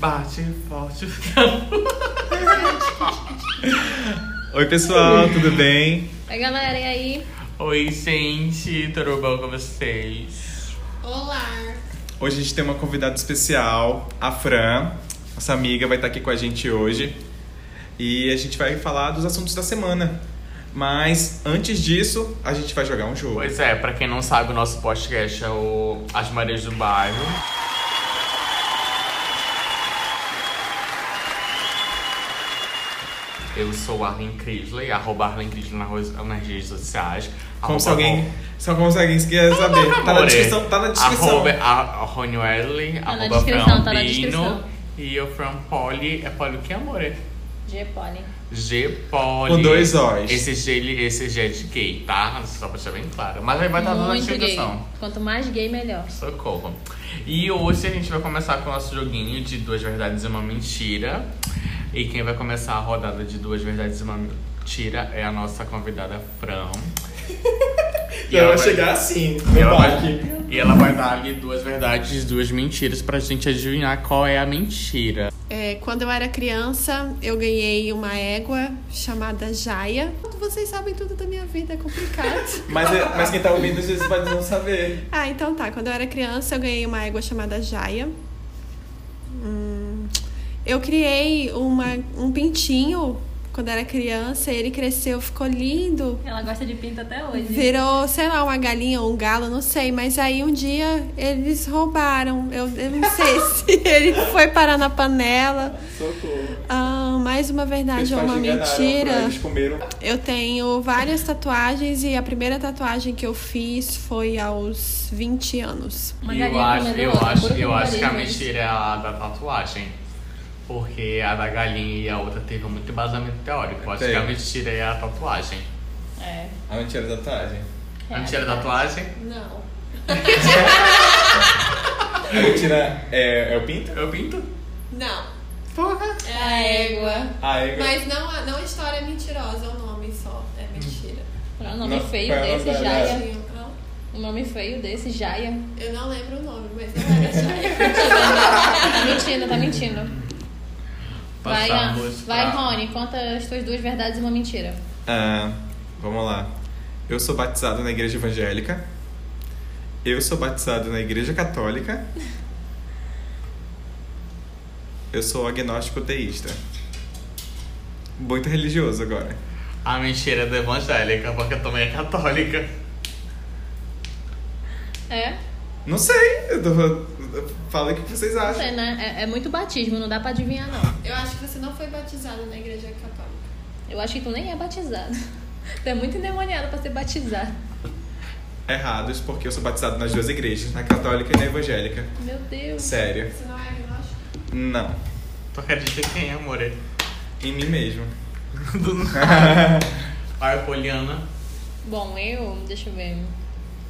Bate forte. Oi, pessoal, tudo bem? Oi, galera, e aí? Oi, gente, tudo bom com vocês? Olá! Hoje a gente tem uma convidada especial, a Fran. Nossa amiga vai estar aqui com a gente hoje. E a gente vai falar dos assuntos da semana. Mas antes disso, a gente vai jogar um jogo. Pois é, pra quem não sabe, o nosso podcast é o As Marés do Bairro. Eu sou Arlen Crisley, arroba Arlen Crisley nas redes sociais. Como se alguém, só como se alguém quer saber. Tá na Amore. descrição. Tá na descrição. Arroba a, a Tá na arroba descrição, Fran tá na descrição. E eu Fran Poli, é Poli o que, amore? G Poli. G Poli. Com dois Os. Esse G, esse G é de gay, tá? Só pra deixar bem claro. Mas aí vai estar na descrição. Quanto mais gay, melhor. Socorro. E hoje a gente vai começar com o nosso joguinho de duas verdades e uma mentira. E quem vai começar a rodada de duas verdades e uma mentira é a nossa convidada Fran. E ela vai chegar assim, e ela, vai, e ela vai dar ali duas verdades e duas mentiras pra gente adivinhar qual é a mentira. É, quando eu era criança, eu ganhei uma égua chamada Jaya. Vocês sabem tudo da minha vida, é complicado. Mas, é- mas quem tá ouvindo às vezes pode não saber. ah, então tá. Quando eu era criança, eu ganhei uma égua chamada Jaya. Eu criei uma, um pintinho quando era criança. Ele cresceu, ficou lindo. Ela gosta de pinto até hoje. Virou, sei lá, uma galinha ou um galo, não sei. Mas aí um dia eles roubaram. Eu, eu não sei se ele foi parar na panela. Socorro. Ah, mais uma verdade ou uma mentira. Eles comeram. Eu tenho várias tatuagens e a primeira tatuagem que eu fiz foi aos 20 anos. Uma eu acho, eu outra, acho, eu acho que a mentira é a da tatuagem. Porque a da galinha e a outra teve muito embasamento teórico. Eu acho Tem. que a mentira é a tatuagem. É. A mentira da tatuagem. A mentira é a tatuagem? Não. A mentira é, é o pinto? Eu pinto? Não. Porra! É a égua. Ah, é. Mas não, a- não a história é mentirosa, é o nome só. É mentira. Pra um nome Não, feio é o desse, da- Jaya. Tinha- não, Um nome feio desse, Jaya. Eu não lembro o nome, mas não era Jaya. tá mentindo, tá mentindo. Vai, pra- Rony, conta as tuas duas verdades e uma mentira. Ah, vamos lá. Eu sou batizado na igreja evangélica. Eu sou batizado na igreja católica. Eu sou agnóstico teísta. Muito religioso agora. A mentira é da evangélica, porque eu também é católica. É? Não sei. Eu tô... Fala o que vocês acham. sei, né? É, é muito batismo, não dá pra adivinhar, não. Eu acho que você não foi batizado na igreja católica. Eu acho que tu nem é batizado. Tu é muito endemoniado pra ser batizado. Errados, porque eu sou batizado nas duas igrejas, na católica e na evangélica. Meu Deus. Sério. Você não é agnóstico? Não. Tu acredita em quem, amor? Em mim mesmo. Do nada. Vai, Poliana. Bom, eu, deixa eu ver.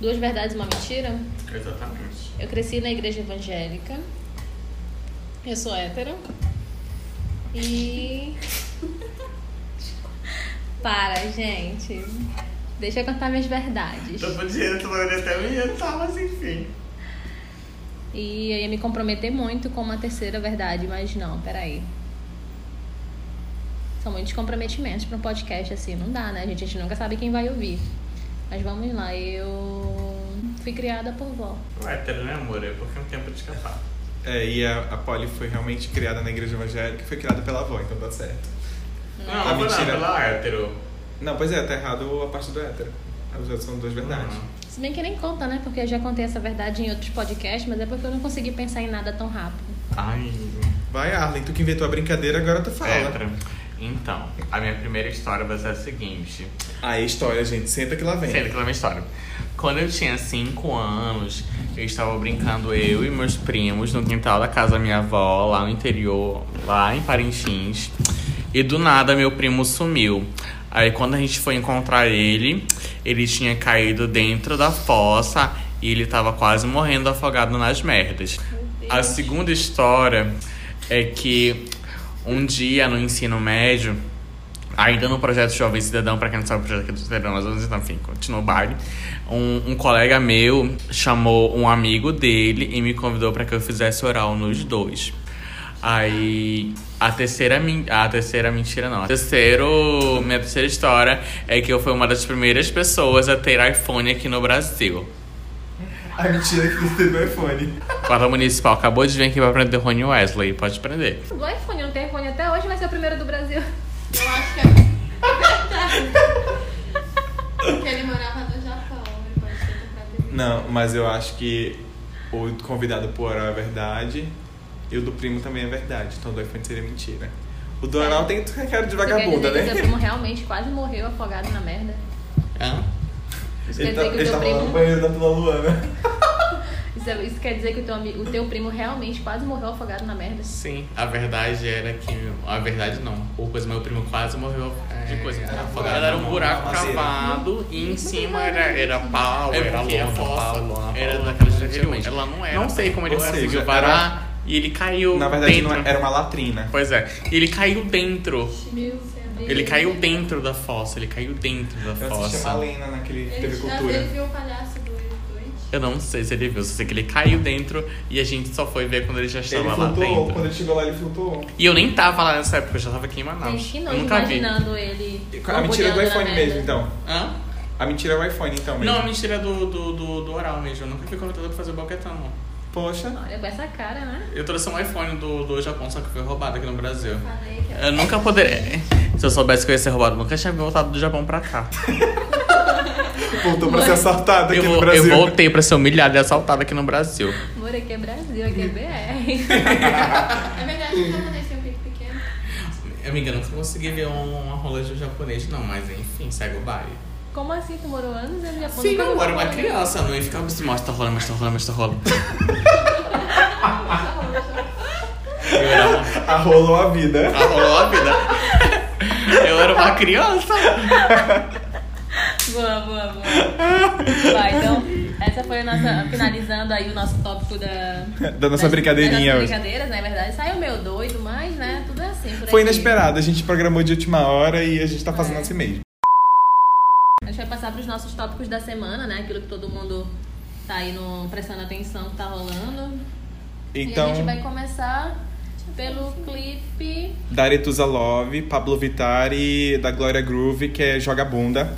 Duas verdades e uma mentira. Exatamente. Eu cresci na igreja evangélica. Eu sou hétero. E. Para, gente. Deixa eu contar minhas verdades. Tu podia, poderia até me orientar, mas enfim. E eu ia me comprometer muito com uma terceira verdade, mas não, peraí. São muitos comprometimentos para um podcast assim, não dá, né? A gente, a gente nunca sabe quem vai ouvir. Mas vamos lá, eu fui criada por vó. O hétero, né, amor? É porque é um tempo de escapar. É, e a, a Polly foi realmente criada na igreja evangélica e foi criada pela avó, então tá certo. Não, A não mentira- não, pela hétero. Não, pois é, tá errado a parte do hétero. As outras são duas verdades. Uhum. Se bem que nem conta, né? Porque eu já contei essa verdade em outros podcasts, mas é porque eu não consegui pensar em nada tão rápido. Ai, Vai, Arlen, tu que inventou a brincadeira, agora tu fala. hétero. Então, a minha primeira história vai ser a seguinte. Aí, história, gente, senta que lá vem. Sendo que é uma história. Quando eu tinha 5 anos, eu estava brincando eu e meus primos no quintal da casa da minha avó, lá no interior, lá em Parintins. E do nada meu primo sumiu. Aí quando a gente foi encontrar ele, ele tinha caído dentro da fossa e ele tava quase morrendo afogado nas merdas. A segunda história é que um dia no ensino médio, ainda no projeto Jovem Cidadão, pra quem não sabe o projeto aqui do Cidadão, mas vamos enfim, continua o baile. Um, um colega meu chamou um amigo dele e me convidou para que eu fizesse oral nos dois. Aí a terceira, a terceira mentira não. A terceiro, minha terceira história é que eu fui uma das primeiras pessoas a ter iPhone aqui no Brasil. A mentira que você teve no iPhone. Guarda Municipal acabou de vir aqui pra prender Rony Wesley. Pode prender. Do iPhone, não tem iPhone até hoje, vai ser o primeiro do Brasil. Eu acho que é verdade. Porque ele morava no Japão, ele pode ter comprado. Não, mas eu acho que o convidado por oral é verdade e o do primo também é verdade. Então o do iPhone seria mentira. O do oral tem cara de vagabunda, né? primo realmente quase morreu afogado na merda? Hã? Isso quer tá, dizer que o teu no primo. banheiro da Dona Luana. Isso, isso quer dizer que o teu, o teu primo realmente quase morreu afogado na merda? Sim, a verdade era que. A verdade não. O coisa, meu primo quase morreu de coisa. era afogado. Era um buraco cavado e em cima era, era pau, É era lona, fossa pau, lona, era daquelas antigamente. Ela não era. Não sei como ele Ou seja, conseguiu era- parar e ele caiu Na verdade, dentro. não é- era uma latrina. Pois é, ele caiu dentro. Meu Deus. Ele caiu dentro da fossa, ele caiu dentro da Eu assisti a fossa. Malena naquele TV Ele, Cultura. ele viu o palhaço do doente. Eu não sei se ele viu, só sei que ele caiu dentro e a gente só foi ver quando ele já estava Ele lá flutuou, dentro. quando ele chegou lá, ele flutuou. E eu nem tava lá nessa época, eu já tava aqui em Manaus. Gente, que eu nunca vi. imaginando ele. A mentira é do iPhone mesmo, então. Hã? A mentira é o iPhone, então mesmo. Não, a mentira é do, do, do, do oral mesmo. Eu nunca fui contratado pra fazer boquetão, não. Poxa. Olha, com essa cara, né? Eu trouxe um iPhone do, do Japão, só que foi roubado aqui no Brasil. Falei que Eu nunca poderia. Se eu soubesse que eu ia ser roubado, eu nunca tinha voltado do Japão pra cá. Voltou pra ser assaltado aqui Eu, no Brasil. eu voltei pra ser humilhado e assaltado aqui no Brasil. Amor, aqui é Brasil, aqui é BR. É verdade que o japonês tem um pico pequeno. Amiga, eu nunca consegui ver um- uma rola de um japonês, não, mas enfim, segue o baile. Como assim? Tu morou anos no Japão? Sim, eu era uma criança, não ia ficar assim, mostra rola, mostra rola, mostra rola. Eu era uma... Ah, rolou a vida. Ah, rolou a vida. Eu era uma criança. Boa, boa, boa. Vai, então, essa foi a nossa. Finalizando aí o nosso tópico da. Da nossa das- brincadeirinha das hoje. brincadeiras, né? verdade. Saiu meio doido, mas, né? Tudo é assim. Por Foi aqui. inesperado, a gente programou de última hora e a gente tá fazendo É. assim mesmo. A gente vai passar para os nossos tópicos da semana, né? Aquilo que todo mundo tá aí no, prestando atenção que tá rolando. E a Então, gente vai começar pelo clipe. da Aretusa Love, Pablo Vittar e da Glória Groove, que é Joga Bunda.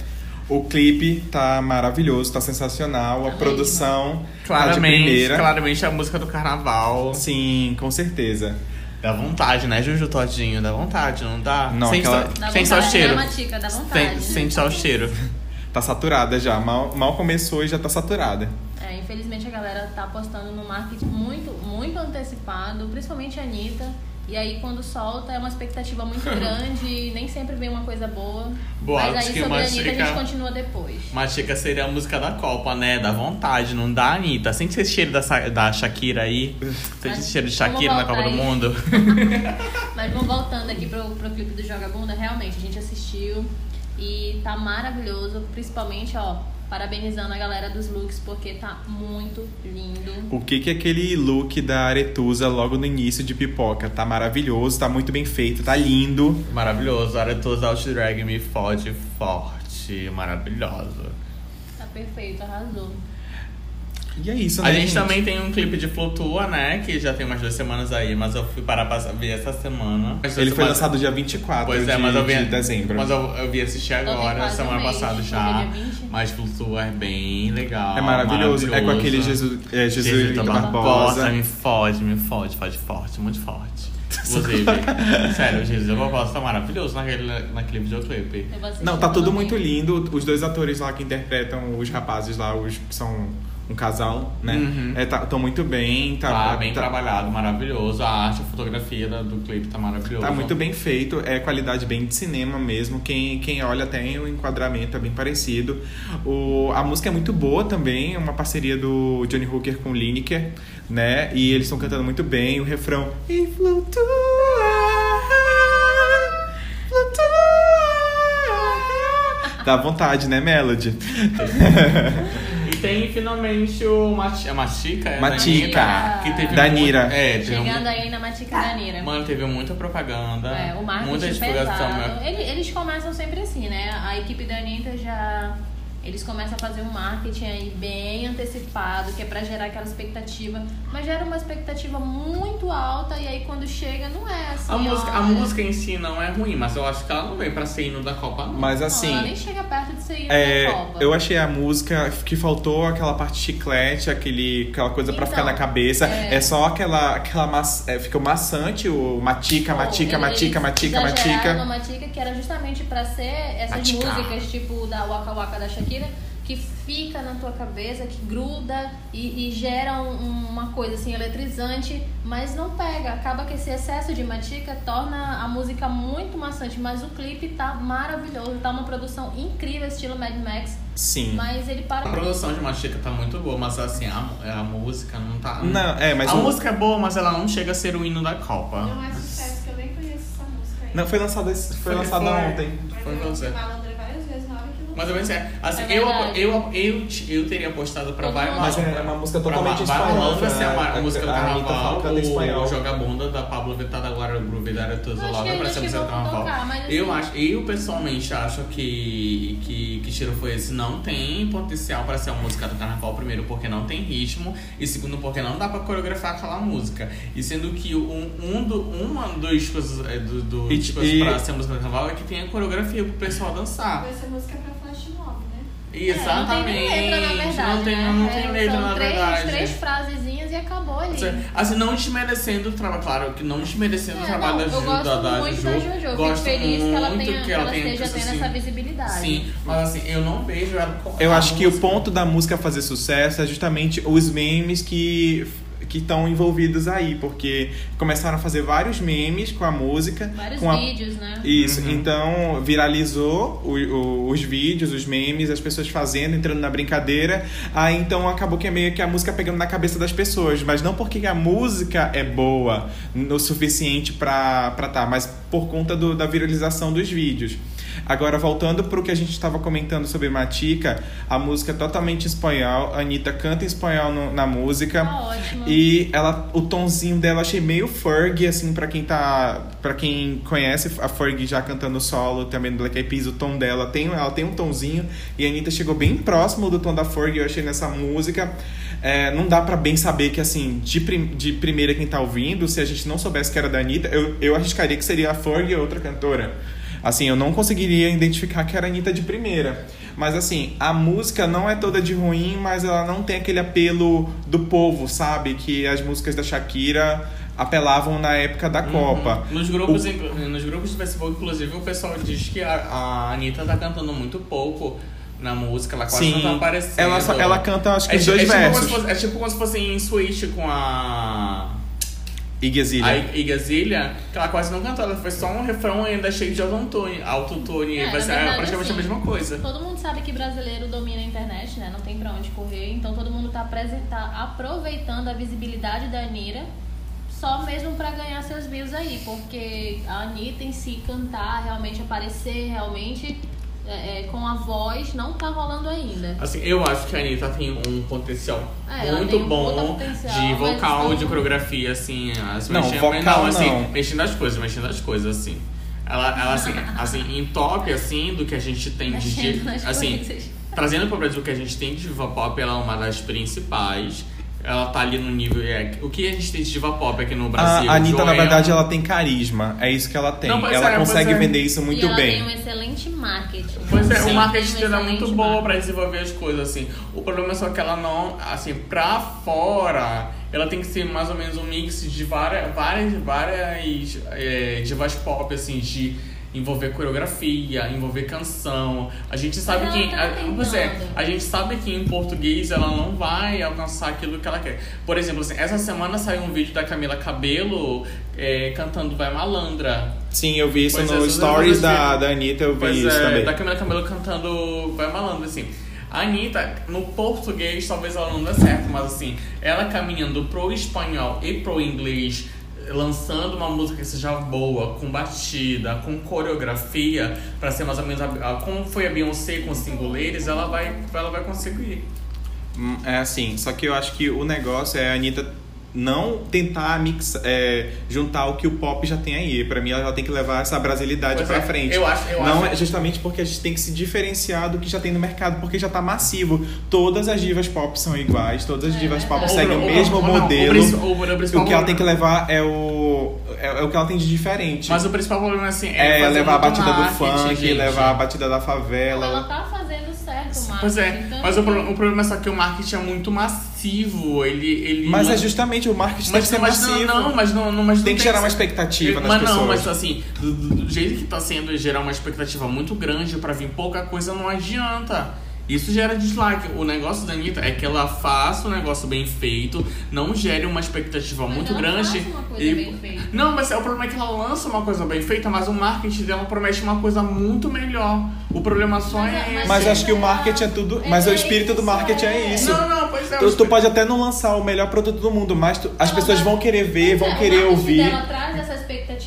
O clipe tá maravilhoso, tá sensacional. A Tá produção tá de Claramente, primeira. claramente a música do carnaval. Sim, com certeza. Dá vontade, né, Juju Todinho? Dá vontade, não dá? Não, sente aquela- só, Dá sente só o vontade, cheiro. né, Matica? Dá vontade. Sente, sente só o cheiro. Tá saturada já. Mal, mal começou e já tá saturada. É, infelizmente a galera tá apostando no marketing muito, muito antecipado, principalmente a Anitta. E aí quando solta é uma expectativa muito grande e nem sempre vem uma coisa boa. Boatos Mas aí que sobre a Anitta a gente continua depois. Machica seria a música da Copa, né? Dá vontade, não dá, Anitta? Sente esse cheiro da, da Shakira aí? Sente esse cheiro de Shakira na Copa do aí. Mundo? Mas vamos voltando aqui pro, pro clipe do Joga Bunda, realmente, a gente assistiu e tá maravilhoso, principalmente, ó, parabenizando a galera dos looks, porque tá muito lindo. O que que é aquele look da Aretusa logo no início de pipoca? Tá maravilhoso, tá muito bem feito, tá lindo. Maravilhoso. Aretusa Out Drag me fode forte. Maravilhoso. Tá perfeito, arrasou. E é isso, A né, gente também tem um clipe de Flutua, né? Que já tem umas duas semanas aí, mas eu fui parar pra ver essa semana. Ele foi lançado dia 24 Pois de, é, mas eu vi, de dezembro. Mas eu, eu vi assistir agora, semana um passada né? já. Foi dia 20. Mas Flutua é bem legal. É maravilhoso. É com aquele Jesus, é, Jesuíta Barbosa. Me fode, me fode, fode forte, muito forte. Inclusive, sério, o Jesus Barbosa tá maravilhoso naquele, naquele videoclipe. Eu vou Não, tá tudo muito lindo. Os dois atores lá que interpretam os rapazes lá, os que são um casal, né? Uhum. É, tá, tão muito bem. Tá, Tá, bem tá, trabalhado, maravilhoso. A arte, a fotografia do clipe tá maravilhoso. Tá muito bem feito, é qualidade bem de cinema mesmo. Quem, quem olha tem o enquadramento é bem parecido. O, a música é muito boa também, é uma parceria do Johnny Hooker com o Lineker, né? E eles estão cantando muito bem. O refrão. E flutua, flutua. Dá vontade, né, Melody? E tem finalmente o Mati- a Machica, é, Matica. da Nira, que teve Da muito- Nira. É, teve Chegando aí na Matica da Nira. Mano, teve muita propaganda. É, o marketing muita divulgação. pesado. né? Ele- Eles começam sempre assim, né? A equipe da Anitta já eles começam a fazer um marketing aí bem antecipado, que é pra gerar aquela expectativa, mas gera uma expectativa muito alta e aí quando chega não é assim. A música, a música em si não é ruim, mas eu acho que ela não vem pra ser hino da Copa, não. Mas não, assim, ela nem chega perto de ser hino É, da Copa. eu achei a música que faltou aquela parte chiclete, aquele, aquela coisa pra Então, ficar na cabeça. é. É, só aquela. aquela maç, é, fica maçante, o matica, matica, eles matica, matica, exageraram no matica. Matica, que era justamente pra ser essas Matica. músicas tipo da Waka Waka da Shakira, que fica na tua cabeça, que gruda e, e gera um- um- uma coisa assim eletrizante, mas não pega. Acaba que esse excesso de Matica torna a música muito maçante, mas o clipe tá maravilhoso, tá uma produção incrível, estilo Mad Max, Sim. mas ele para. A produção de Machica tá muito boa, mas assim, a, a música não tá. Não, é, mas a o- música é boa, mas ela não chega a ser o hino da Copa. Não é sucesso, que eu nem conheço essa música ainda. Não, foi lançada, esse- foi Foi- lançada foi. ontem. Foi você. Não Mas eu pensei, assim, É eu, eu, eu, eu teria apostado pra Vai mundo. Mas é uma música totalmente Vai espanhola. Malandra ser a, ma- a música do A Anitta carnaval, canta em espanhol. o Joga Bunda da Pablo Vittar agora Lava que- pra ser música do carnaval. assim- Eu, acho, eu pessoalmente acho que, que, que Tiro Foi Esse não tem potencial pra ser a música do carnaval, primeiro porque não tem ritmo, e segundo porque não dá pra coreografar aquela música. E sendo que um, um do, uma das coisas, é, do, do, E- coisas e- pra ser a música do carnaval é que tem a coreografia pro pessoal dançar. Vai ser música pra? Exatamente. É, não tem letra, na verdade. Não tem, né? não tem É, letra, são na três, verdade. três frasezinhas e acabou ali. Assim, não desmerecendo o trabalho, claro que não desmerecendo o É, trabalho não, da eu Ju, gosto da, da muito da Jojo. Eu fico Gosto feliz que ela, muito tenha, que ela, esteja assim, tendo essa visibilidade. Sim, mas assim, eu não vejo ela com Eu acho que o música. ponto da música fazer sucesso é justamente os memes que que estão envolvidos aí, porque começaram a fazer vários memes com a música, Vários com a vídeos, né? Isso, Uhum. então viralizou o- o- os vídeos, os memes, as pessoas fazendo, entrando na brincadeira. Aí então acabou que é meio que a música pegando na cabeça das pessoas, mas não porque a música é boa o suficiente pra pra tá, mas por conta do- da viralização dos vídeos. Agora, voltando pro que a gente estava comentando sobre Matica, a música é totalmente espanhol, a Anitta canta em espanhol no- na música. Tá ótimo. E ela, o tonzinho dela achei meio Ferg, assim, pra quem tá. para quem conhece a Ferg já cantando solo também no Black Eyed Peas, o tom dela tem, ela tem um tonzinho. E a Anitta chegou bem próximo do tom da Ferg, eu achei nessa música. É, não dá pra bem saber que, assim, de, prim- de primeira quem tá ouvindo, se a gente não soubesse que era da Anitta, eu, eu arriscaria que seria a Ferg e outra cantora. Assim, eu não conseguiria identificar que era a Anitta de primeira. Mas assim, a música não é toda de ruim, mas ela não tem aquele apelo do povo, sabe? Que as músicas da Shakira apelavam na época da Copa. Nos grupos, inclu- nos grupos do Facebook, inclusive, o pessoal diz que a, a Anitta tá cantando muito pouco na música, ela quase Sim, não tá aparecendo. ela, ela canta acho que é, os dois é tipo versos. se fosse- é tipo como se fosse em Switch com a. Iggy Azalea. A Igazilha, que ela quase não cantou, ela foi só um refrão ainda cheio de autotune, autotune É, vai ser verdade, praticamente a assim, mesma coisa. Todo mundo sabe que brasileiro domina a internet, né? Não tem pra onde correr. Então todo mundo tá, tá aproveitando a visibilidade da Anira só mesmo pra ganhar seus views aí. Porque a Anitta em si cantar, realmente aparecer, realmente é, é, com a voz, não tá rolando ainda. Assim, eu acho que a Anitta tem um potencial É, muito um bom potencial, de vocal, não- de coreografia, assim, as Não, mexendo, vocal assim, não. mexendo as coisas, mexendo as coisas, assim. Ela, ela assim, assim, em top, assim, do que a gente tem de, Mexendo de nas assim, coisas. trazendo para o Brasil o que a gente tem de diva pop, ela é uma das principais. Ela tá ali no nível. É, o que a gente tem de diva pop aqui no Brasil? A Anitta, na verdade, ela tem carisma. É isso que ela tem. Não, ela é, consegue é. vender isso muito e ela bem. tem um excelente marketing. Pois é, Sim. o marketing um dela é muito boa pra desenvolver as coisas, assim. O problema é só que ela não, assim, pra fora, ela tem que ser mais ou menos um mix de várias, várias, várias é, divas pop, assim, de envolver coreografia, envolver canção. A gente sabe que. ela tá a, pois é, a gente sabe que em português ela não vai alcançar aquilo que ela quer. Por exemplo, assim, essa semana saiu um vídeo da Camila Cabelo é, cantando Vai Malandra. Sim, eu vi isso Pois é, no essas stories da, da Anitta, eu vi Pois isso é, também. da Camila Cabelo cantando Vai Malandro, assim. A Anitta, no português, talvez ela não dê certo, mas assim, ela caminhando pro espanhol e pro inglês, lançando uma música que seja boa, com batida, com coreografia, pra ser mais ou menos a- como foi a Beyoncé com os singuleiros, ela vai, ela vai conseguir. Hum, É assim, só que eu acho que o negócio é a Anitta não tentar mix, é, juntar o que o pop já tem aí. Pra mim, ela tem que levar essa brasilidade pra é, frente. eu acho- eu não acho- é justamente porque a gente tem que se diferenciar do que já tem no mercado, porque já tá massivo. Todas as divas pop são iguais, todas as É divas pop seguem o, o- mesmo o- não, o modelo. o- o principal o que ela tem que levar é o. É, é o que ela tem de diferente. Mas o principal problema assim, é, é fazer levar a batida do funk, gente. levar a batida da Ela favela. tá certo, Marcos. Pois é, Então, mas o, pro- o problema é só que o marketing é muito massivo. Ele. ele Mas não- é justamente o marketing tem Mas, que ser mas massivo. não, não, mas não, não mas Tem não que gerar uma ser- expectativa nas mas pessoas. não, mas assim, do, do- do jeito que tá sendo gerar uma expectativa muito grande pra vir pouca coisa, não adianta. Isso gera dislike. O negócio da Anitta é que ela faça um negócio bem feito, não gere uma expectativa Mas muito ela grande. faz uma coisa e- bem feita. Não, mas é o problema é que ela lança uma coisa bem feita, mas o marketing dela promete uma coisa muito melhor. O problema só Mas- é. mas- Mas acho que o marketing é tudo. Mas o É espírito do marketing é é. isso. Não, não, pois é. Tu, tu pode até não lançar o melhor produto do mundo, mas tu- as Ela pessoas vai- vão querer ver, vão é, querer o ouvir. dela traz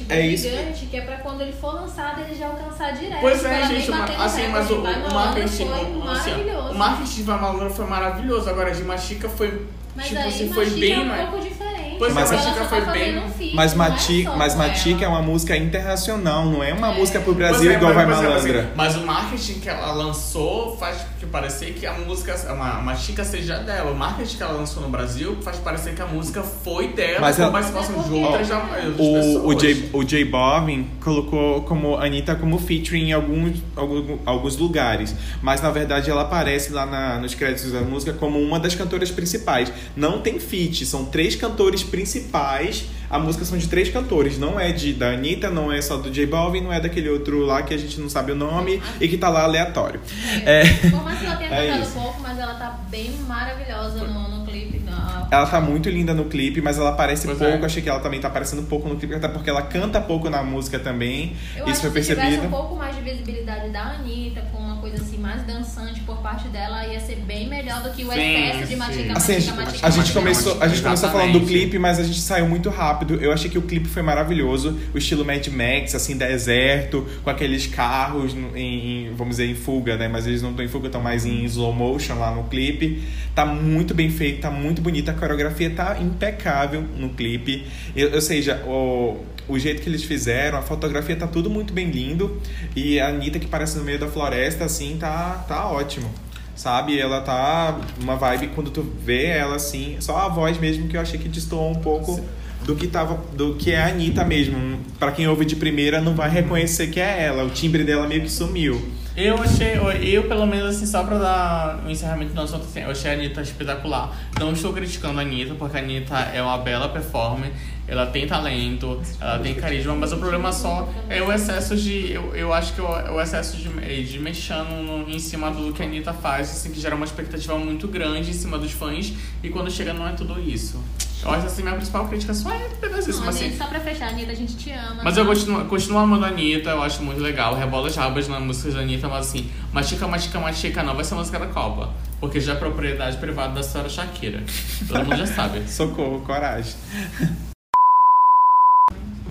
expectativa É isso gigante, que... é pra quando ele for lançado, ele já alcançar direto. Pois Tipo, é, gente, batendo assim, mas o, o marketing. foi o- assim, maravilhoso. o marketing de Vai Malandra foi maravilhoso, agora de Machica foi. Mas tipo aí, assim, foi Machica bem é um mais. pouco diferente. Pois é, porque Machica ela só foi tá bem- um Mas, não é Matica, só mas Matica é uma música internacional, não é uma É. música pro Brasil é, igual mas- Vai pois é, Malandra. assim, mas o marketing que ela lançou faz que parecer que a música, uma, uma chica seja dela. O marketing que ela lançou no Brasil faz parecer que a música foi dela, Mas com ela- participação de é outras, outras O, pessoas. o, J, o J Balvin colocou como Anitta como featuring em alguns, algum- alguns lugares. Mas na verdade ela aparece lá na- nos créditos da música como uma das cantoras principais. Não tem feat, são três cantores principais. A música são de três cantores, não é de da Anitta, não é só do J Balvin, não é daquele outro lá que a gente não sabe o nome e que tá lá aleatório. É. Por mais que ela tenha É cantado isso. pouco, mas ela tá bem maravilhosa no, no clipe. Na... Ela tá muito linda no clipe, mas ela aparece Pois pouco. é. Achei que ela também tá aparecendo pouco no clipe, até porque ela canta pouco na música também. Eu Isso acho foi que se tivesse percebido. um pouco mais de visibilidade da Anitta, com uma coisa assim mais dançante por parte dela, ia ser bem melhor do que o Sim, excesso de matica, Assim, a matica, gente, matica, a gente matica, começou, a gente matica. começou falando do clipe, mas a gente saiu muito rápido. Eu achei que o clipe foi maravilhoso, o estilo Mad Max, assim, deserto, com aqueles carros em, em- vamos dizer, em fuga, né? Mas eles não estão em fuga, estão mais em slow motion lá no clipe. Tá muito bem feito, tá muito bonita, a coreografia tá impecável no clipe. Eu- ou seja, o, o jeito que eles fizeram, a fotografia tá tudo muito bem lindo. E a Anitta, que parece no meio da floresta, assim, tá, tá ótimo. Sabe? Ela tá uma vibe quando tu vê ela assim, só a voz mesmo que eu achei que destoou um pouco do que tava, do que é a Anitta mesmo. Pra quem ouve de primeira não vai reconhecer que é ela, o timbre dela meio que sumiu. Eu achei, eu, pelo menos assim, só pra dar um encerramento do assunto, assim, eu achei a Anitta espetacular. Não estou criticando a Anitta, porque a Anitta é uma bela performer, ela tem talento, ela tem carisma, mas o problema só é o excesso de. Eu, eu acho que o, o excesso de, de mexendo no- em cima do que a Anitta faz, assim, que gera uma expectativa muito grande em cima dos fãs, e quando chega não é tudo isso. Eu acho assim, minha principal crítica só é apenas isso, Não, mas Anitta, assim. só pra fechar, Anitta, a gente te ama. Mas tá? eu continuo, continuo amando a Anitta, eu acho muito legal. Rebola as rabas nas músicas da Anitta, mas assim, Machica, Machica, Machica não vai ser música da Copa. Porque já é propriedade privada da senhora Shakira. Todo mundo já sabe. Socorro, coragem.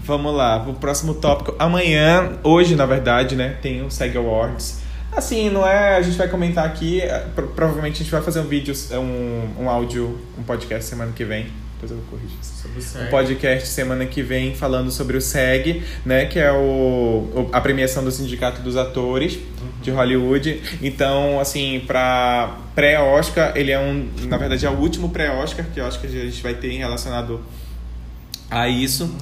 Vamos lá, pro próximo tópico. Amanhã, hoje na verdade, né, tem o SEG Awards. Assim, não é. A gente vai comentar aqui. é, pro- provavelmente a gente vai fazer um vídeo, um, um áudio, um podcast semana que vem. Depois eu corrijo o um podcast semana que vem falando sobre o SEG, né, que é o, o- a premiação do Sindicato dos Atores de Hollywood. Então, assim, para pré-Oscar, ele é um, na verdade, é o último pré-Oscar que eu acho que a gente vai ter relacionado a isso.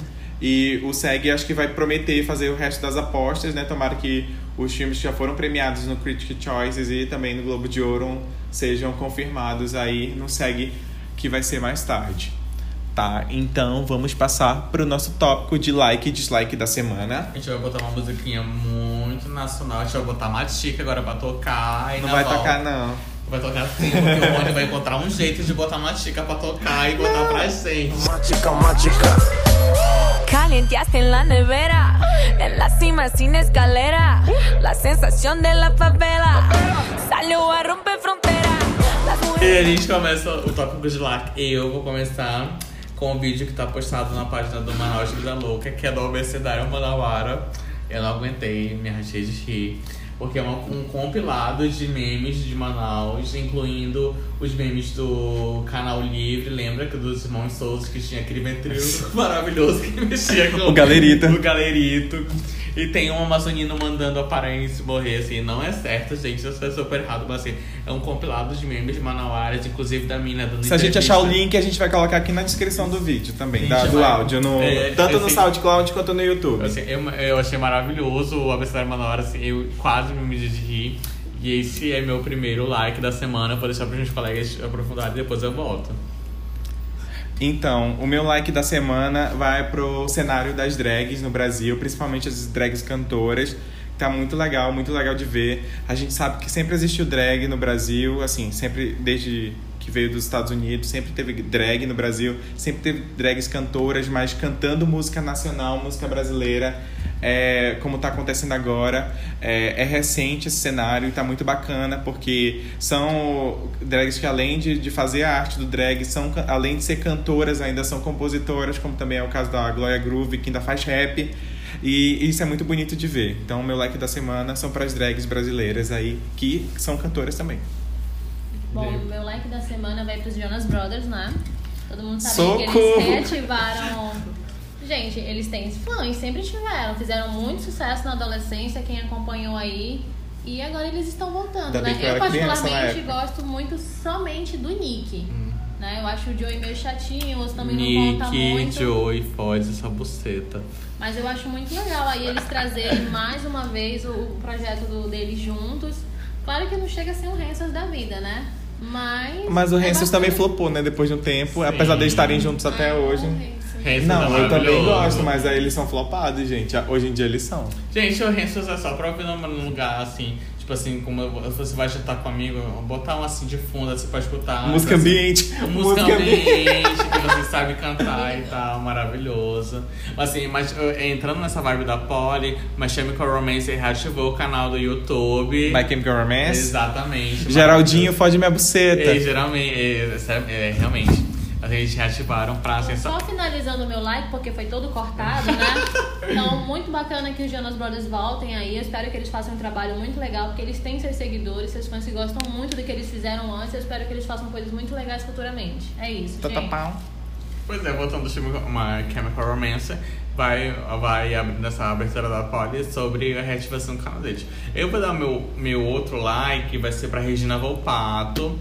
E o SEG acho que vai prometer fazer o resto das apostas, né? Tomara que os filmes que já foram premiados no Critic Choices e também no Globo de Ouro sejam confirmados aí no SEG que vai ser mais tarde. Tá, então vamos passar pro nosso tópico de like e dislike da semana. A gente vai botar uma musiquinha muito nacional. A gente vai botar Machica agora pra tocar. E Não na vai volta- tocar, não. Vai tocar sim, porque o Rony vai encontrar um jeito de botar Machica pra tocar e botar pra gente. Machica, machica. En la nevera, en la cima sin escalera. La sensación de la favela a romper frontera. E a gente começa o tópico de like. Eu vou começar com o vídeo que tá postado na página do Manaus Vida Louca, que é do Obesidade Manauara. Eu não aguentei, me rachei de rir. Porque é uma- um compilado de memes de Manaus, incluindo os memes do Canal Livre, lembra que dos irmãos Souza que tinha aquele ventríloco maravilhoso que mexia com O Galerita. O galerito. E tem um amazonino mandando a paraense morrer, assim. Não é certo, gente. Isso é super errado. Mas, assim, é um compilado de memes de manauaras, inclusive da mina dando Se a gente achar o link, a gente vai colocar aqui na descrição do vídeo também, da- do vai- áudio, no, É, tanto no assim- SoundCloud quanto no YouTube. Assim, eu, eu achei maravilhoso o Abecedário Manauara, assim, eu quase me de rir. E esse é meu primeiro like da semana. Vou deixar para os meus colegas aprofundarem e depois eu volto. Então, o meu like da semana vai pro cenário das drags no Brasil, principalmente as drags cantoras. Tá muito legal, muito legal de ver. A gente sabe que sempre existiu drag no Brasil, assim, sempre desde que veio dos Estados Unidos, sempre teve drag no Brasil, sempre teve drags cantoras, mas cantando música nacional, música brasileira, é, como tá acontecendo agora. É, é recente esse cenário e tá muito bacana, porque são drags que além de, de fazer a arte do drag, são, além de ser cantoras, ainda são compositoras, como também é o caso da Gloria Groove, que ainda faz rap. E isso é muito bonito de ver. Então, o meu like da semana são para as drags brasileiras aí, que são cantoras também. Bom, meu like da semana vai pros Jonas Brothers, né? Todo mundo sabe que Socorro! eles reativaram. Gente, eles têm fãs, sempre tiveram. Fizeram muito sucesso na adolescência, quem acompanhou aí. E agora eles estão voltando, Ainda né? eu Eu, particularmente, gosto muito somente do Nick. Né? Eu acho o Joey meio chatinho, os também não conta Nick, muito. Joey, Foz, essa buceta. Mas eu acho muito legal aí eles trazerem mais uma vez o, o projeto do, deles juntos. Claro que não chega a ser um da vida, né? Mas. Mas o é também flopou, né? Depois de um tempo, Sim. apesar de eles estarem juntos até Ah, hoje. Não, é eu também gosto, mas aí eles são flopados, gente. Hoje em dia eles são. Gente, o Hansels é só pra ouvir num lugar assim, tipo assim, como você vai jantar com um amigo, botar um assim de fundo, você pode escutar. Música assim, ambiente. Música ambiente, que você sabe cantar e tal, maravilhoso. Assim, mas entrando nessa vibe da Polly, My Chemical Romance reativou o canal do YouTube. My Chemical Romance. Exatamente. Geraldinho fode minha buceta. É, geralmente, é, é, é, realmente. A gente reativaram pra sensa- Só finalizando o meu like, porque foi todo cortado, né? Então, muito bacana que os Jonas Brothers voltem aí. Eu espero que eles façam um trabalho muito legal, porque eles têm seus seguidores, seus fãs que gostam muito do que eles fizeram antes. Eu espero que eles façam coisas muito legais futuramente. É isso, Tá, tá, gente. pau. Pois é, voltando ao Chemical- uma Chemical Romance, vai, vai abrindo essa abertura da Polly sobre a reativação do canal deles. Eu vou dar meu, meu outro like, vai ser pra Regina Volpato.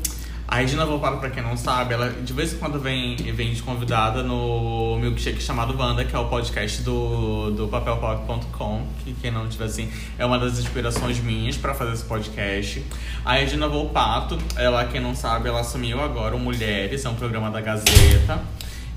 A Regina Volpato, pra quem não sabe, ela de vez em quando vem, vem de convidada no milkshake chamado Wanda, que é o podcast do, do papelpop.com, que quem não tiver assim, é uma das inspirações minhas pra fazer esse podcast. A Regina Volpato, ela, quem não sabe, ela assumiu agora o Mulheres, é um programa da Gazeta.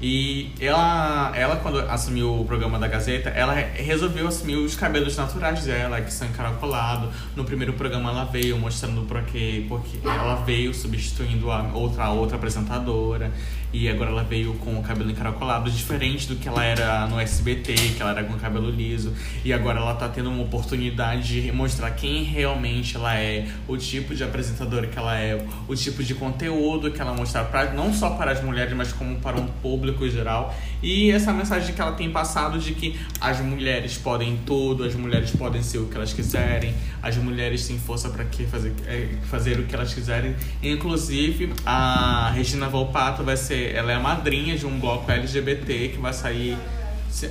E ela, ela, quando assumiu o programa da Gazeta, ela re- resolveu assumir os cabelos naturais dela, que são encaracolados. No primeiro programa ela veio mostrando porque, porque ela veio substituindo a outra, outra apresentadora. E agora ela veio com o cabelo encaracolado, diferente do que ela era no SBT, que ela era com o cabelo liso. E agora ela tá tendo uma oportunidade de mostrar quem realmente ela é, o tipo de apresentadora que ela é, o tipo de conteúdo que ela mostra pra, não só para as mulheres, mas como para um público em geral. E essa mensagem que ela tem passado de que as mulheres podem tudo, as mulheres podem ser o que elas quiserem, as mulheres têm força para fazer, é, fazer o que elas quiserem. Inclusive, a Regina Volpato vai ser, ela é a madrinha de um bloco LGBT que vai sair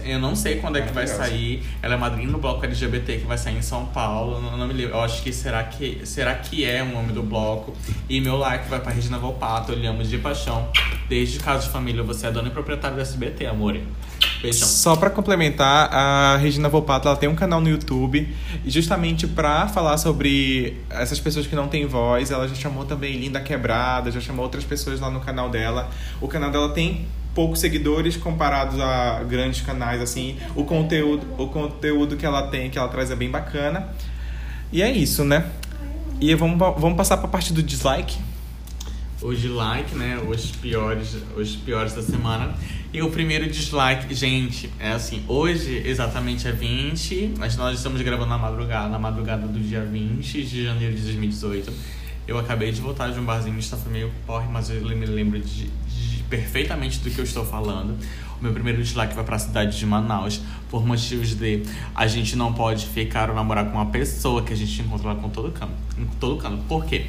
Eu não sei quando é que vai sair. Ela é madrinha do bloco LGBT que vai sair em São Paulo. Não, não me lembro. Eu acho que será que será que é o nome do bloco. E meu like vai pra Regina Volpato. Eu lhe amo de paixão. Desde caso de família, você é dona e proprietária do SBT, amor. Beijão. Só pra complementar, a Regina Volpato ela tem um canal no YouTube e justamente pra falar sobre essas pessoas que não têm voz, ela já chamou também Linda Quebrada, já chamou outras pessoas lá no canal dela. O canal dela tem poucos seguidores comparados a grandes canais assim. O conteúdo, o conteúdo que ela tem, que ela traz é bem bacana. E é isso, né? E vamos, vamos passar pra parte do dislike. Os dislike, né? Os piores, os piores da semana. E o primeiro dislike, gente, é assim, hoje exatamente é 20, mas nós estamos gravando na madrugada, na madrugada do dia 20 de janeiro de 2018. Eu acabei de voltar de um barzinho, estava meio porre, mas eu me lembro de- perfeitamente do que eu estou falando. O meu primeiro dislike vai para a cidade de Manaus, por motivos de a gente não pode ficar ou namorar com uma pessoa que a gente encontra lá com todo canto. Em todo canto. Por quê?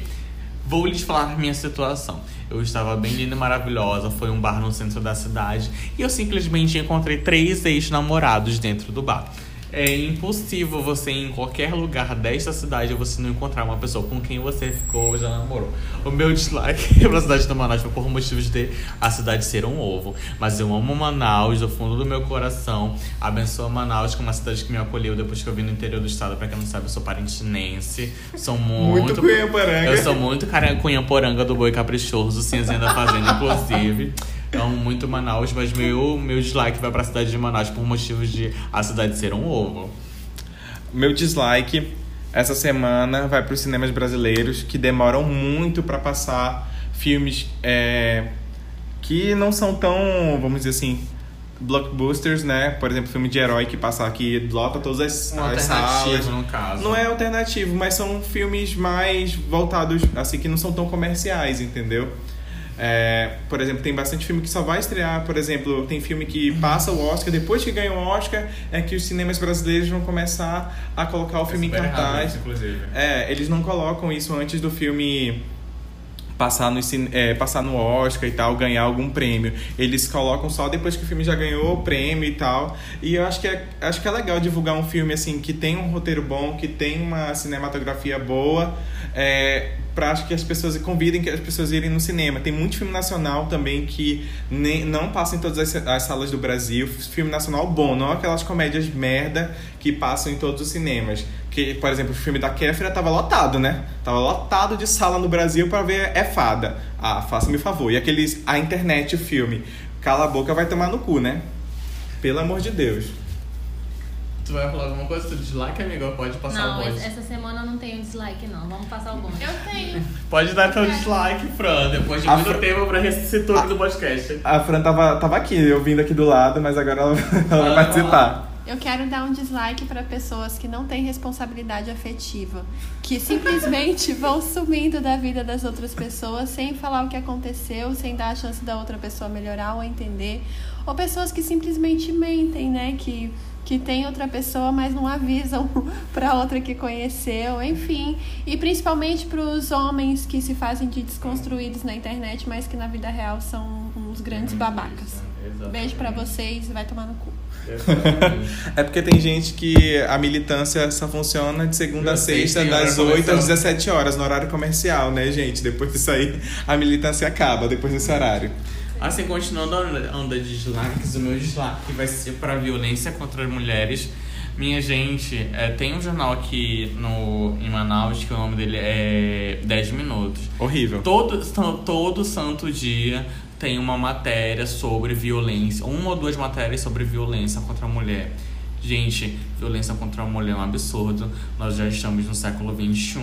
Vou lhes falar minha situação. Eu estava bem linda e maravilhosa, foi um bar no centro da cidade e eu simplesmente encontrei três ex-namorados dentro do bar. É impossível você em qualquer lugar desta cidade você não encontrar uma pessoa com quem você ficou ou já namorou. O meu dislike pra cidade do Manaus foi por motivos de a cidade ser um ovo. Mas eu amo Manaus do fundo do meu coração. Abençoa Manaus, que é uma cidade que me acolheu depois que eu vim no interior do estado. Pra quem não sabe, eu sou parentinense. Sou muito. Muito cunhamporanga. Eu sou muito cunhamporanga do boi caprichoso, cinzinha da fazenda, inclusive. Amo muito Manaus, mas meu, meu dislike vai pra cidade de Manaus por motivos de a cidade ser um ovo. Meu dislike essa semana vai para os cinemas brasileiros que demoram muito para passar filmes é, que não são tão, vamos dizer assim, blockbusters, né? Por exemplo, filme de herói que passa aqui, lota todas as, Um as alternativo, salas. no caso. Não é alternativo, mas são filmes mais voltados, assim, que não são tão comerciais, entendeu? É, por exemplo, tem bastante filme que só vai estrear, por exemplo, tem filme que passa o Oscar, depois que ganha o Oscar, é que os cinemas brasileiros vão começar a colocar o filme em errado cartaz. isso, inclusive. É, eles não colocam isso antes do filme passar no, é, passar no Oscar e tal, ganhar algum prêmio. Eles colocam só depois que o filme já ganhou o prêmio e tal. E eu acho que é, acho que é legal divulgar um filme assim que tem um roteiro bom, que tem uma cinematografia boa, é, acho que as pessoas convidem que as pessoas irem no cinema. Tem muito filme nacional também que nem, não passa em todas as, as salas do Brasil. Filme nacional bom, não aquelas comédias merda que passam em todos os cinemas. Que, por exemplo, o filme da Kéfera tava lotado, né? Tava lotado de sala no Brasil para ver É Fada. Ah, faça-me favor. E aqueles A Internet, o filme. Cala a boca, vai tomar no cu, né? Pelo amor de Deus. Tu vai falar alguma coisa do dislike, amigo? Pode passar Não, o bonde. essa semana eu não tenho dislike, não. Vamos passar o bonde. Eu tenho. Pode dar teu dislike, Fran, depois de A muito Fran- tempo pra ressuscitar aqui do podcast. A Fran tava, tava aqui, eu vindo aqui do lado, mas agora ela, ela vai participar. Eu quero dar um dislike para pessoas que não têm responsabilidade afetiva, que simplesmente vão sumindo da vida das outras pessoas sem falar o que aconteceu, sem dar a chance da outra pessoa melhorar ou entender, ou pessoas que simplesmente mentem, né, que que tem outra pessoa, mas não avisam para outra que conheceu, enfim, e principalmente para os homens que se fazem de desconstruídos na internet, mas que na vida real são uns grandes babacas. Beijo para vocês e vai tomar no cu. É porque tem gente que a militância só funciona de segunda a sexta, das horário 8 às comercial. 17 horas, no horário comercial, né, gente? Depois disso aí, a militância acaba, depois desse horário. Assim, continuando a onda de dislikes, o meu dislike vai ser pra violência contra as mulheres. Minha gente, é, tem um jornal aqui no, em Manaus que o nome dele é 10 Minutos. Horrível. Todo, to- todo santo dia tem uma matéria sobre violência, uma ou duas matérias sobre violência contra a mulher. Gente, violência contra a mulher é um absurdo. Nós já estamos no século XXI.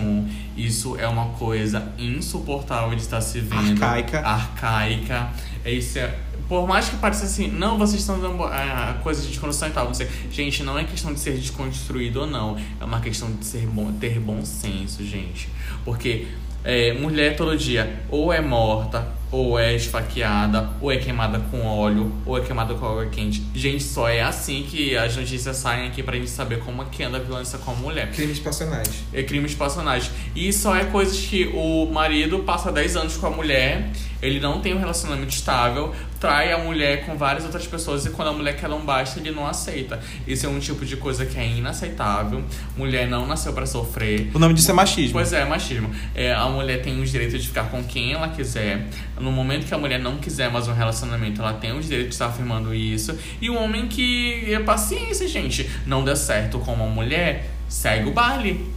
Isso é uma coisa insuportável de estar se vendo. Arcaica. Arcaica. Isso é. Por mais que pareça assim, não, vocês estão dando a coisa de desconstrução e tal. Sei. Gente, não é questão de ser desconstruído ou não. É uma questão de ser bom, ter bom senso, gente. Porque é, mulher todo dia ou é morta, ou é esfaqueada, ou é queimada com óleo, ou é queimada com água quente. Gente, só é assim que as notícias saem aqui pra gente saber como é que anda a violência com a mulher. Crimes passionais. É crimes passionais. E só é coisas que o marido passa 10 anos com a mulher, ele não tem um relacionamento estável, trai a mulher com várias outras pessoas e quando a mulher quer não basta, ele não aceita. Isso é um tipo de coisa que é inaceitável. Mulher não nasceu pra sofrer. O nome disso é machismo. Pois é, machismo. É, a mulher tem o direito de ficar com quem ela quiser. No momento que a mulher não quiser mais um relacionamento, ela tem o direito de estar afirmando isso. E o homem que é paciência, gente. Não deu certo com uma mulher, segue o baile.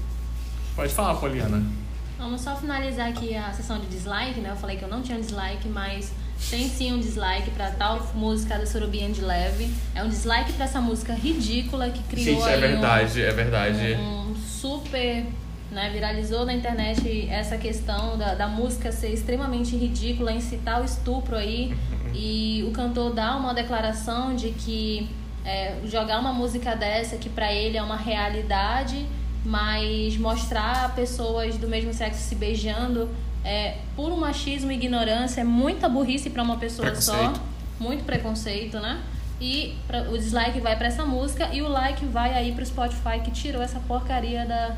Pode falar, Poliana. Vamos só finalizar aqui a sessão de dislike, né? Eu falei que eu não tinha dislike, mas tem sim um dislike pra tal música da Surubim de Leve. É um dislike pra essa música ridícula que criou Gente, é um- verdade, é verdade. um super. Né, viralizou na internet essa questão da, da música ser extremamente ridícula, incitar o estupro aí. E o cantor dá uma declaração de que é, jogar uma música dessa que pra ele é uma realidade, mas mostrar pessoas do mesmo sexo se beijando é puro machismo e ignorância, é muita burrice pra uma pessoa só. Muito preconceito, né? E pra- o dislike vai pra essa música e o like vai aí pro Spotify que tirou essa porcaria da,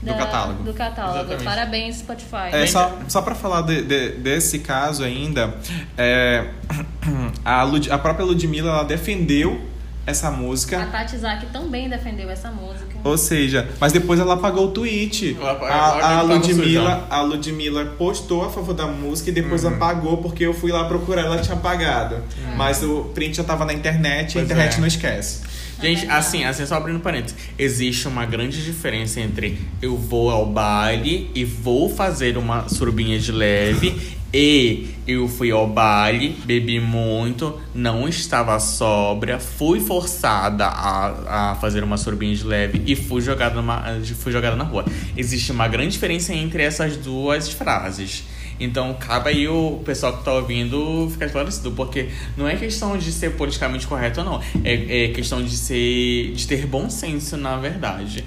Do da- catálogo. Do catálogo. Exatamente. Parabéns, Spotify. É, só, só pra falar de- de- desse caso ainda, é, a, Lud- a própria Ludmilla ela defendeu essa A música. Tati Zaki também defendeu essa música. Ou seja, mas depois ela apagou o tweet. Ela apagou, A, ela a, tava Ludmilla, a Ludmilla postou a favor da música e depois Uhum. apagou porque eu fui lá procurar ela tinha apagado. Mas o print já tava na internet e a Pois internet é. não esquece. Gente, assim, assim, só abrindo parênteses. Existe uma grande diferença entre eu vou ao baile e vou fazer uma surubinha de leve e eu fui ao baile, bebi muito, não estava sóbria, fui forçada a, a fazer uma surubinha de leve e fui jogada, numa, fui jogada na rua. Existe uma grande diferença entre essas duas frases. Então, cabe aí o pessoal que tá ouvindo ficar esclarecido, porque não é questão de ser politicamente correto ou não. É, é questão de ser. de ter bom senso, na verdade.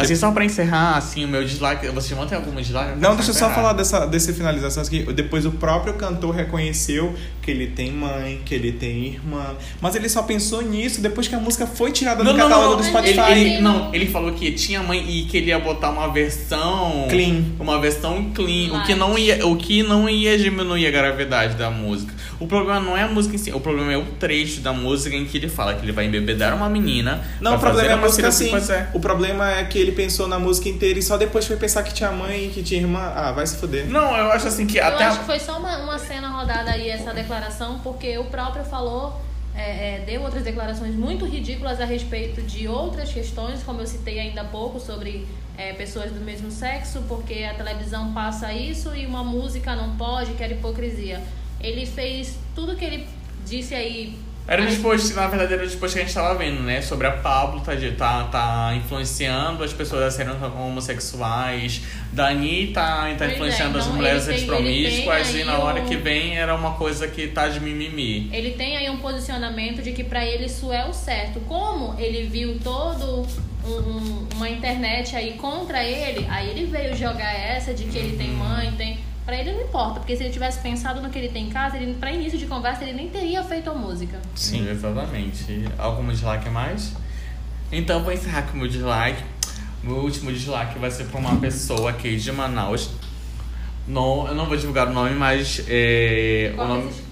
Assim, só pra encerrar, assim, o meu dislike. Vocês vão ter algum dislike? Não, deixa eu só falar dessa, dessa finalização aqui. Depois o próprio cantor reconheceu que ele tem mãe, que ele tem irmã. Mas ele só pensou nisso depois que a música foi tirada Não, do não, catálogo não, do. Spotify. Ele, ele- não, ele falou que tinha mãe e que ele ia botar uma versão. Clean. Uma versão clean. O que, não ia, o que não ia diminuir a gravidade da música. O problema não é a música em si, o problema é o trecho da música em que ele fala que ele vai embebedar uma menina. Não, o problema é a música assim. É. O problema é que ele pensou na música inteira e só depois foi pensar que tinha mãe e que tinha irmã. Ah, vai se fuder. Não, eu acho assim que Eu até. acho que foi só uma, uma cena rodada aí, essa declaração, porque o próprio falou, é, é, deu outras declarações muito ridículas a respeito de outras questões, como eu citei ainda há pouco, sobre é, pessoas do mesmo sexo, porque a televisão passa isso e uma música não pode, que era hipocrisia. Ele fez tudo que ele disse aí. Era disposto, na verdade, era o disposto que a gente tava vendo, né? Sobre a Pablo tá, de- tá, tá influenciando as pessoas a serem homossexuais. Dani tá, tá Pois é, influenciando as então mulheres ele a ser tem- promíscuas e na hora o- que vem era uma coisa que tá de mimimi. Ele tem aí um posicionamento de que pra ele isso é o certo. Como ele viu todo um- um- uma internet aí contra ele, aí ele veio jogar essa de que ele Uhum. tem mãe, tem. Pra ele não importa, porque se ele tivesse pensado no que ele tem em casa, ele, pra início de conversa, ele nem teria feito a música. Sim, exatamente. Algum dislike a mais? Então eu vou encerrar com o meu dislike. Meu último dislike vai ser pra uma pessoa aqui de Manaus. Não, eu não vou divulgar o nome, mas é, o, nome, esse-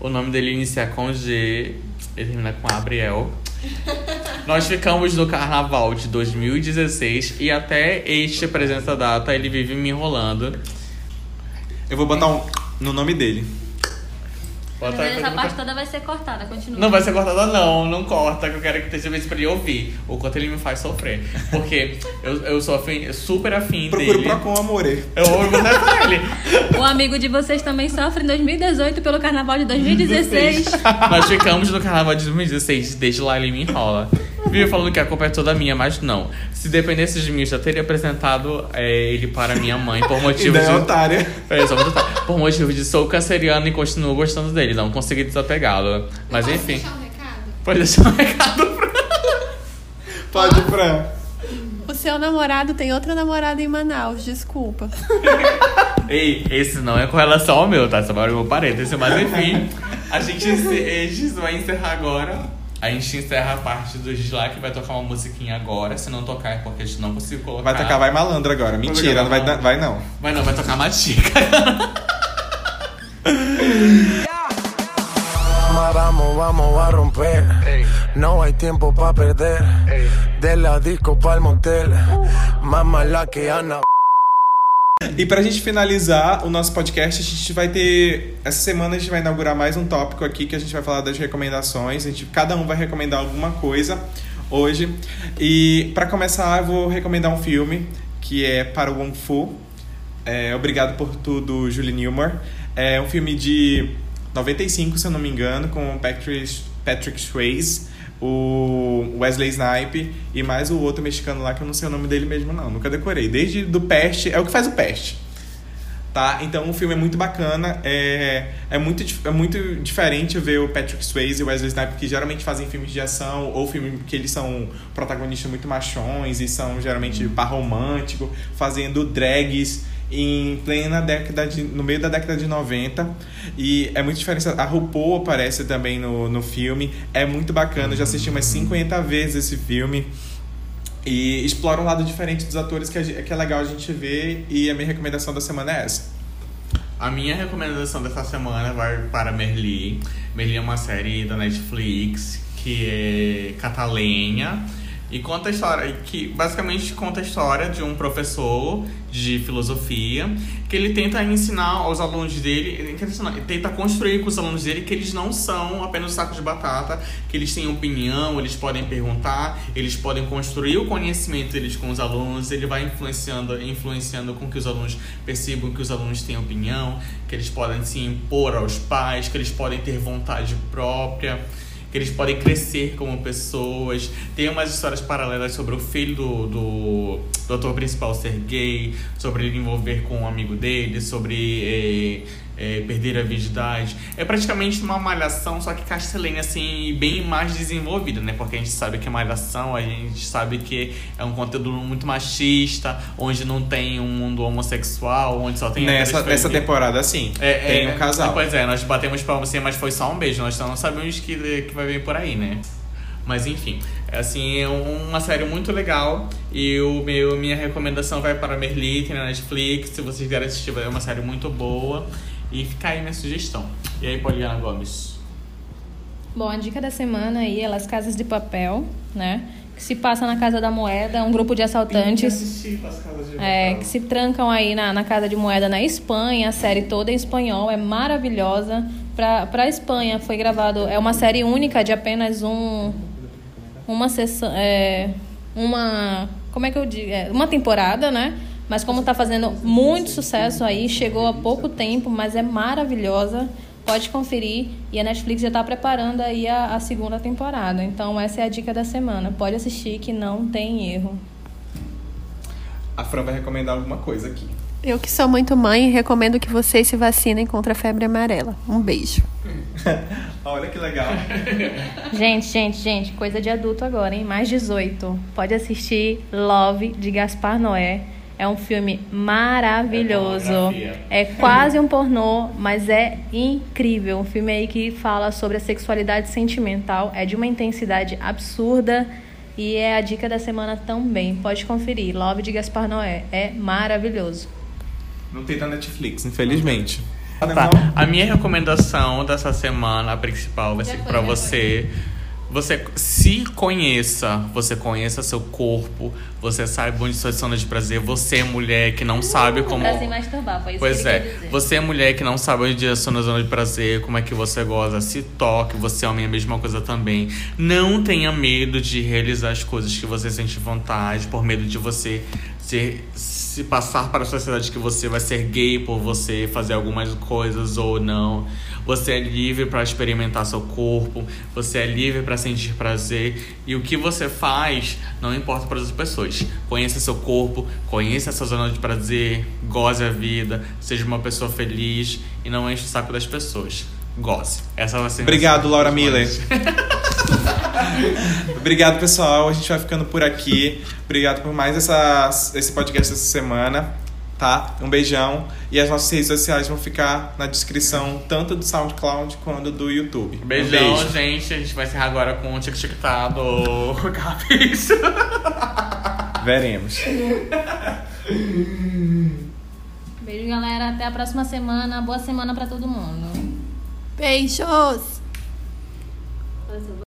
o nome dele inicia com G e termina com Gabriel. Nós ficamos no carnaval de 2016 e até este presença data ele vive me enrolando. Eu vou botar um no nome dele. Bota essa parte toda vai ser cortada, continua. Não vai ser cortada, não. Não corta, que eu quero que esteja vez pra ele ouvir. O quanto ele me faz sofrer. Porque eu, eu sou afim, super afim Procura o dele. Procon Amore. Eu vou botar pra ele. O amigo de vocês também sofre em 2018 pelo carnaval de 2016. Nós ficamos no carnaval de 2016, desde lá ele me enrola. Vive falando que a culpa é toda minha, mas não. Se dependesse de mim, eu já teria apresentado é, ele para minha mãe por motivo é de. otária. É, só vou botar. Por motivo de sou canceriano e continuo gostando dele. Não consegui desapegá-lo. Mas Posso enfim. deixar um recado? Pode deixar um recado pra. Pode, Fran. O seu namorado tem outra namorada em Manaus, desculpa. Ei, esse não é com relação ao meu, tá? Só para o meu parênteses. Mas enfim, a gente, a gente vai encerrar agora. A gente encerra a parte do dislike, vai tocar uma musiquinha agora. Se não tocar é porque a gente não conseguiu colocar. Vai tocar Vai Malandro agora. Mentira, não vai, dar- vai não. Vai não, vai tocar Matica. Vamos, vamos, vamos a romper. No hay tiempo pa' perder. De la disco pa'l motel. Más mala que Ana. E pra gente finalizar o nosso podcast, a gente vai ter. Essa semana a gente vai inaugurar mais um tópico aqui que a gente vai falar das recomendações. A gente, cada um vai recomendar alguma coisa hoje. E pra começar, eu vou recomendar um filme que é Para o Wong Fu. É, Obrigado por Tudo, Julie Newmar. É um filme de 95, se eu não me engano, com Patrick, Patrick Swayze, o Wesley Snipe e mais o outro mexicano lá que eu não sei o nome dele mesmo não, nunca decorei. Desde do Peste, é o que faz o Peste. Tá? Então o filme é muito bacana, é, é, muito, é muito diferente ver o Patrick Swayze e o Wesley Snipes que geralmente fazem filmes de ação ou filmes que eles são protagonistas muito machões e são geralmente par romântico, fazendo drags em plena década de, no meio da década de 90 e é muito diferente. A RuPaul aparece também no, no filme, é muito bacana. Já assisti umas 50 vezes esse filme e explora um lado diferente dos atores que, gen- que é legal a gente ver e a minha recomendação da semana é essa. A minha recomendação dessa semana vai para Merli. Merli é uma série da Netflix que é catalenha e conta a história que basicamente conta a história de um professor de filosofia que ele tenta ensinar aos alunos dele, ensinar- ele tenta construir com os alunos dele que eles não são apenas sacos de batata, que eles têm opinião, eles podem perguntar, eles podem construir o conhecimento deles com os alunos, ele vai influenciando, influenciando com que os alunos percebam que os alunos têm opinião, que eles podem se impor aos pais, que eles podem ter vontade própria que eles podem crescer como pessoas. Tem umas histórias paralelas sobre o filho do, do, do ator principal ser gay, sobre ele envolver com um amigo dele, sobre eh, eh, perder a virgindade. É praticamente uma malhação, só que castelena, assim, bem mais desenvolvida, né? Porque a gente sabe que é malhação, a gente sabe que é um conteúdo muito machista, onde não tem um mundo homossexual, onde só tem Nessa, nessa temporada, sim, é, tem é, um casal. Pois é, nós batemos palmas assim, mas foi só um beijo. Nós não sabemos que, que vai vir por aí, né? Mas enfim, é assim, é uma série muito legal. E o meu, minha recomendação vai para Merli, tem na Netflix. Se vocês quiserem assistir, é uma série muito boa. E fica aí minha sugestão. E aí, Poliana Gomes? Bom, a dica da semana aí é Las Casas de Papel, né? Que se passa na Casa da Moeda, um grupo de assaltantes. É, que se trancam aí na, na Casa de Moeda na Espanha, a série toda em espanhol, é maravilhosa. Pra, pra Espanha foi gravado, é uma série única de apenas um. Uma sessão. É, uma. Como é que eu digo? É, uma temporada, né? Mas como tá fazendo muito sucesso aí, chegou há pouco tempo, mas é maravilhosa. Pode conferir. E a Netflix já está preparando aí a, a segunda temporada. Então essa é a dica da semana. Pode assistir que não tem erro. A Fran vai recomendar alguma coisa aqui. Eu que sou muito mãe, recomendo que vocês se vacinem contra a febre amarela. Um beijo. Olha que legal. Gente, gente, gente, coisa de adulto agora, hein? Mais 18. Pode assistir Love de Gaspar Noé. É um filme maravilhoso. É. É quase um pornô, mas é incrível. Um filme aí que fala sobre a sexualidade sentimental. É de uma intensidade absurda. E é a dica da semana também. Pode conferir. Love de Gaspar Noé. É maravilhoso. Não tem na Netflix, infelizmente. Tá. A minha recomendação dessa semana, a principal, vai ser foi, pra já você. Se conheça, você conheça seu corpo, você sabe onde suas zonas de prazer, você é mulher que não sabe como. Pra se masturbar, foi isso Pois que é, dizer. você é mulher que não sabe onde é a sua zona de prazer, como é que você goza, se toque, você é homem é a mesma coisa também. Não tenha medo de realizar as coisas que você sente vontade, por medo de você ser, se passar para a sociedade que você vai ser gay por você fazer algumas coisas ou não. Você é livre para experimentar seu corpo, você é livre para sentir prazer e o que você faz não importa para as pessoas. Conheça seu corpo, conheça a sua zona de prazer, goze a vida, seja uma pessoa feliz e não enche o saco das pessoas. Goze. Essa vai ser Obrigado, Laura Miller. Obrigado, pessoal. A gente vai ficando por aqui. Obrigado por mais essa, esse podcast essa semana. Tá? Um beijão. E as nossas redes sociais vão ficar na descrição, tanto do SoundCloud quanto do YouTube. Um Beijão, beijo. gente. A gente vai encerrar agora com o Tic Tic Tá do Gabs. Veremos. Beijo, galera. Até a próxima semana. Boa semana pra todo mundo. Beijos!